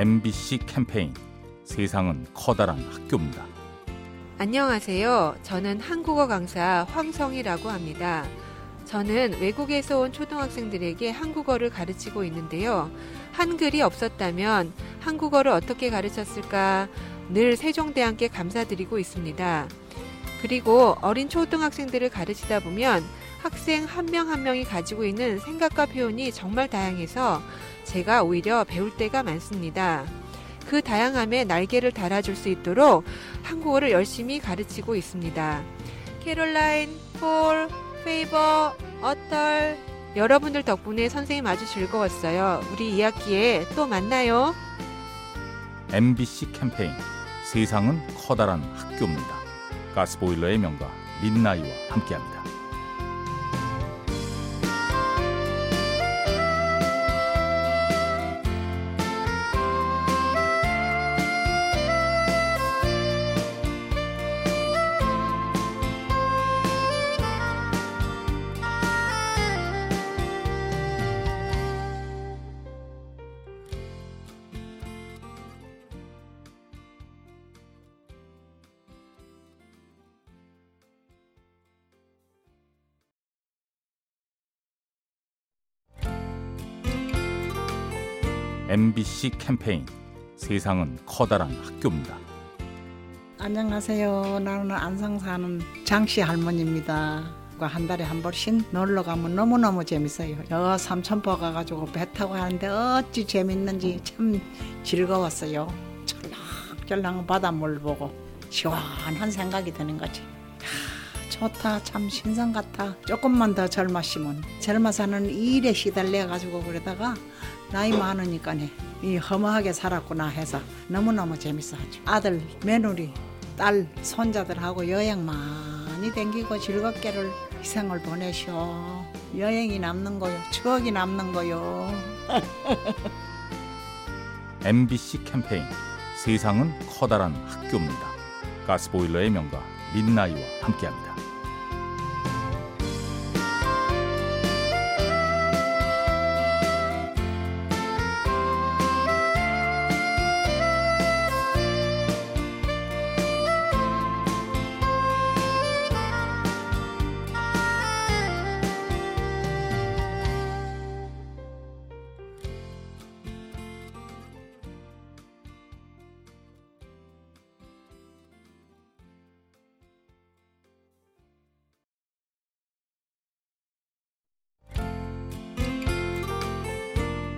MBC 캠페인 세상은 커다란 학교입니다. 안녕하세요. 저는 한국어 강사 황성이라고 합니다. 저는 외국에서 온 초등학생들에게 한국어를 가르치고 있는데요. 한글이 없었다면 한국어를 어떻게 가르쳤을까 늘 세종대왕께 감사드리고 있습니다. 그리고 어린 초등학생들을 가르치다 보면 학생 한명한 명이 가지고 있는 생각과 표현이 정말 다양해서 제가 오히려 배울 때가 많습니다. 그 다양함에 날개를 달아줄 수 있도록 한국어를 열심히 가르치고 있습니다. 캐롤라인, 폴, 페이버, 어떨 여러분들 덕분에 선생님 아주 즐거웠어요. 우리 2학기에 또 만나요. MBC 캠페인 세상은 커다란 학교입니다. 가스보일러의 명가 민나이와 함께합니다. MBC 캠페인 세상은 커다란 학교입니다. 안녕하세요. 나는 안성 사는 장씨 할머니입니다. 한 달에 한 번씩 놀러 가면 너무너무 재밌어요. 여 삼천포 가가지고 배 타고 하는데 어찌 재밌는지 참 즐거웠어요. 철랑철랑 바닷물 보고 시원한 생각이 드는 거지. 하, 좋다 참 신선 같아. 조금만 더 젊었으면 젊어서는 일에 시달려 가지고 그러다가 나이 많으니까네 이 허무하게 살았구나 해서 너무너무 재밌어 하죠. 아들, 며느리, 딸, 손자들하고 여행 많이 댕기고 즐겁게를 희생을 보내셔. 여행이 남는 거요. 추억이 남는 거요. MBC 캠페인 세상은 커다란 학교입니다. 가스보일러의 명가 민나이와 함께합니다.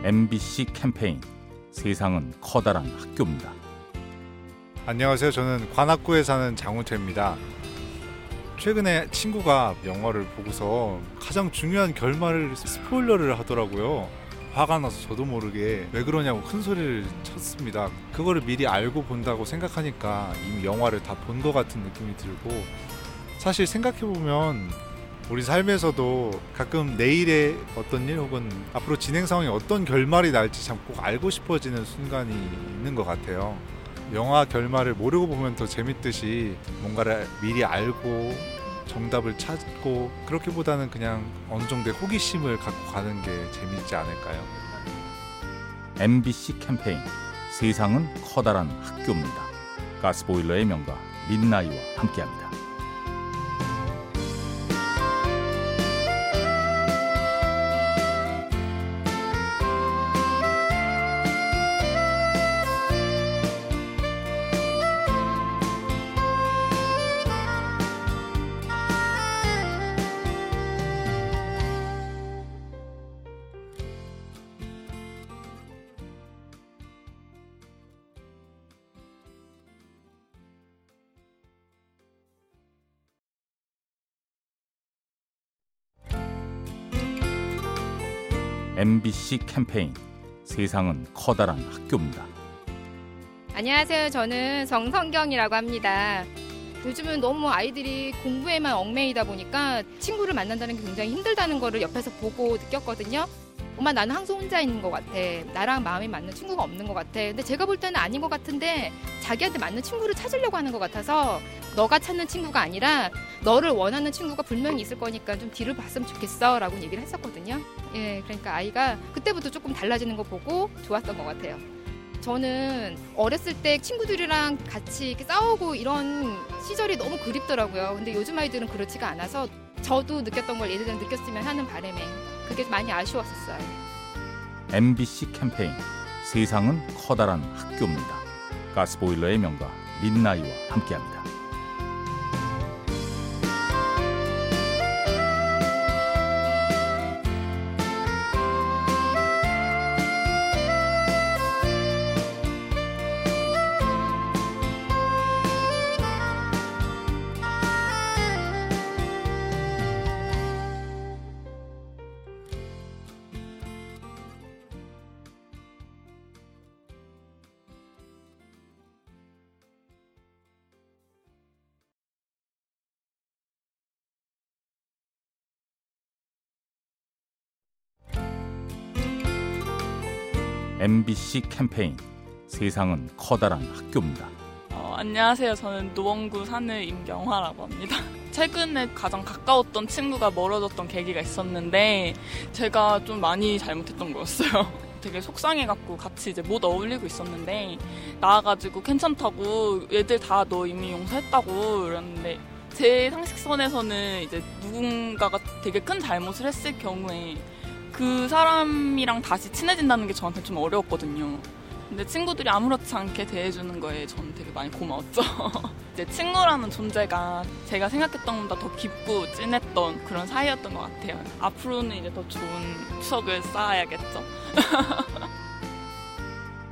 MBC 캠페인 세상은 커다란 학교입니다. 안녕하세요. 저는 관악구에 사는 장우태입니다. 최근에 친구가 영화를 보고서 가장 중요한 결말을 스포일러를 하더라고요. 화가 나서 저도 모르게 왜 그러냐고 큰 소리를 쳤습니다. 그거를 미리 알고 본다고 생각하니까 이미 영화를 다 본 것 같은 느낌이 들고 사실 생각해보면 우리 삶에서도 가끔 내일의 어떤 일 혹은 앞으로 진행 상황이 어떤 결말이 날지 참 꼭 알고 싶어지는 순간이 있는 것 같아요. 영화 결말을 모르고 보면 더 재밌듯이 뭔가를 미리 알고 정답을 찾고 그렇게보다는 그냥 어느 정도의 호기심을 갖고 가는 게 재밌지 않을까요? MBC 캠페인 세상은 커다란 학교입니다. 가스보일러의 명가 민나이와 함께합니다. MBC 캠페인 세상은 커다란 학교입니다. 안녕하세요. 저는 정성경이라고 합니다. 요즘은 너무 아이들이 공부에만 얽매이다 보니까 친구를 만난다는 게 굉장히 힘들다는 거를 옆에서 보고 느꼈거든요. 엄마 나는 항상 혼자 있는 것 같아. 나랑 마음이 맞는 친구가 없는 것 같아. 근데 제가 볼 때는 아닌 것 같은데 자기한테 맞는 친구를 찾으려고 하는 것 같아서 너가 찾는 친구가 아니라 너를 원하는 친구가 분명히 있을 거니까 좀 뒤를 봤으면 좋겠어 라고 얘기를 했었거든요. 예, 그러니까 아이가 그때부터 조금 달라지는 거 보고 좋았던 것 같아요. 저는 어렸을 때 친구들이랑 같이 이렇게 싸우고 이런 시절이 너무 그립더라고요. 근데 요즘 아이들은 그렇지가 않아서 저도 느꼈던 걸 얘들은 느꼈으면 하는 바람에 그게 많이 아쉬웠었어요. MBC 캠페인 세상은 커다란 학교입니다. 가스보일러의 명가 민나이와 함께합니다. MBC 캠페인 세상은 커다란 학교입니다. 어, 안녕하세요. 저는 노원구 사는 임경화라고 합니다. 최근에 가장 가까웠던 친구가 멀어졌던 계기가 있었는데 제가 좀 많이 잘못했던 거였어요. 되게 속상해갖고 같이 이제 못 어울리고 있었는데 나와가지고 괜찮다고 얘들 다 너 이미 용서했다고 이랬는데 제 상식선에서는 이제 누군가가 되게 큰 잘못을 했을 경우에 그 사람이랑 다시 친해진다는 게 저한테 좀 어려웠거든요. 근데 친구들이 아무렇지 않게 대해주는 거에 저는 되게 많이 고마웠죠. 이제 친구라는 존재가 제가 생각했던 것보다 더 깊고 진했던 그런 사이였던 것 같아요. 앞으로는 이제 더 좋은 추억을 쌓아야겠죠.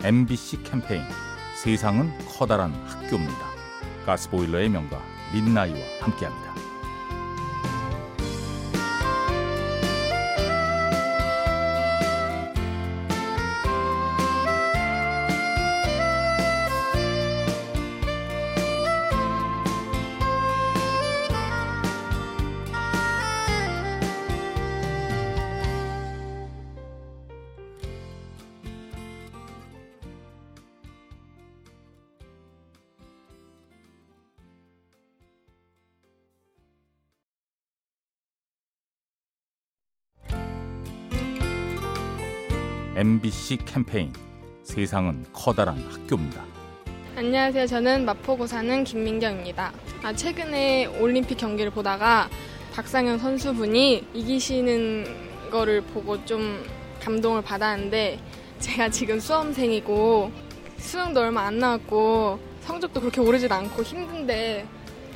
MBC 캠페인 세상은 커다란 학교입니다. 가스보일러의 명가 민나이와 함께합니다. MBC 캠페인 세상은 커다란 학교입니다. 안녕하세요. 저는 마포구 사는 김민경입니다. 아, 최근에 올림픽 경기를 보다가 박상현 선수분이 이기시는 거를 보고 좀 감동을 받았는데 제가 지금 수험생이고 수능도 얼마 안 남았고 성적도 그렇게 오르진 않고 힘든데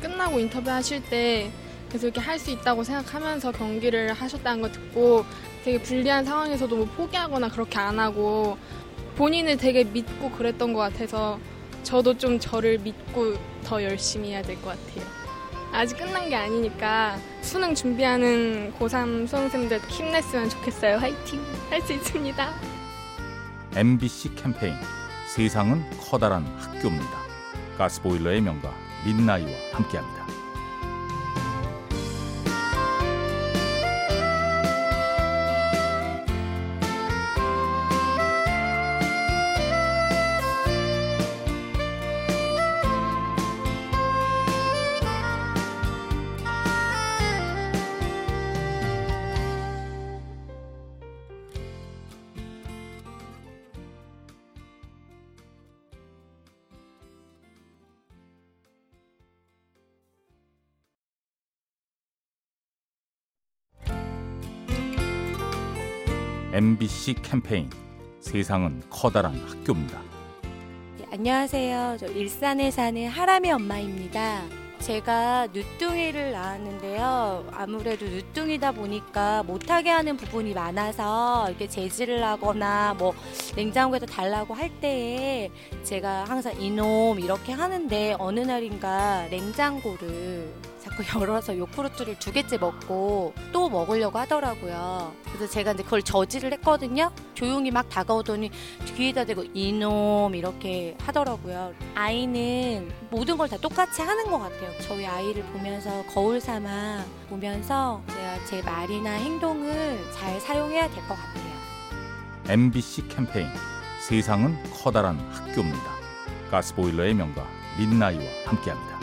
끝나고 인터뷰 하실 때 계속 이렇게 할 수 있다고 생각하면서 경기를 하셨다는 거 듣고 되게 불리한 상황에서도 뭐 포기하거나 그렇게 안 하고 본인을 되게 믿고 그랬던 것 같아서 저도 좀 저를 믿고 더 열심히 해야 될 것 같아요. 아직 끝난 게 아니니까 수능 준비하는 고3 수험생들 힘냈으면 좋겠어요. 화이팅! 할 수 있습니다. MBC 캠페인 세상은 커다란 학교입니다. 가스보일러의 명가 민나이와 함께합니다. MBC 캠페인 세상은 커다란 학교입니다. 네, 안녕하세요. 저 일산에 사는 하람의 엄마입니다. 제가 늦둥이를 낳았는데요. 아무래도 늦둥이다 보니까 못하게 하는 부분이 많아서 이렇게 제지를 하거나 뭐 냉장고에서 달라고 할 때에 제가 항상 이놈 이렇게 하는데 어느 날인가 냉장고를 자꾸 열어서 요구르트를 두 개째 먹고 또 먹으려고 하더라고요. 그래서 제가 이제 그걸 저지를 했거든요. 조용히 막 다가오더니 귀에다 대고 이놈 이렇게 하더라고요. 아이는 모든 걸 다 똑같이 하는 것 같아요. 저희 아이를 보면서 거울 삼아 보면서 제가 제 말이나 행동을 잘 사용해야 될 것 같아요. MBC 캠페인 세상은 커다란 학교입니다. 가스보일러의 명가 민나이와 함께합니다.